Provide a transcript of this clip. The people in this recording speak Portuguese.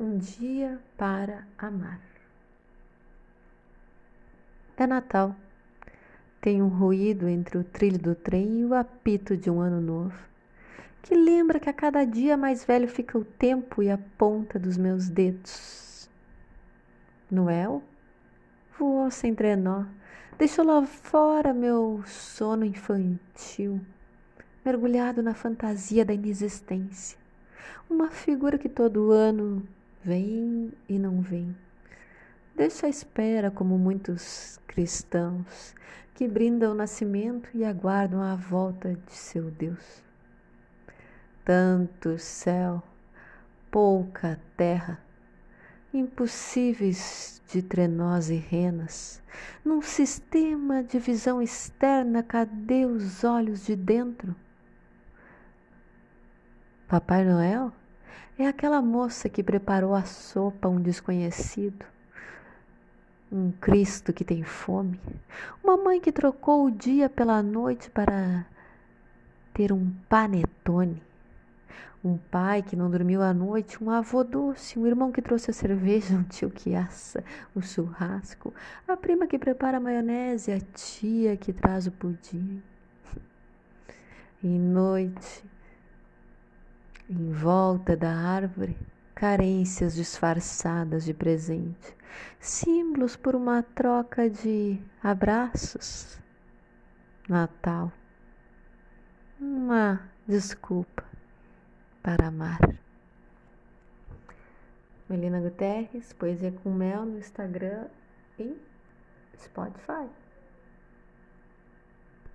Um dia para amar. É Natal. Tem um ruído entre o trilho do trem e o apito de um ano novo, que lembra que a cada dia mais velho fica o tempo e a ponta dos meus dedos. Noel voou sem trenó, deixou lá fora meu sono infantil, mergulhado na fantasia da inexistência. Uma figura que todo ano vem e não vem. Deixa à espera, como muitos cristãos que brindam o nascimento e aguardam a volta de seu Deus. Tanto céu, pouca terra, impossíveis de trenós e renas, num sistema de visão externa, cadê os olhos de dentro? Papai Noel é aquela moça que preparou a sopa a um desconhecido, um Cristo que tem fome, uma mãe que trocou o dia pela noite para ter um panetone, um pai que não dormiu à noite, um avô doce, um irmão que trouxe a cerveja, um tio que assa o churrasco, a prima que prepara a maionese, a tia que traz o pudim. E noite, em volta da árvore, carências disfarçadas de presente, símbolos por uma troca de abraços. Natal. Uma desculpa para amar. Melina Guterres, Poesia com Mel no Instagram e Spotify.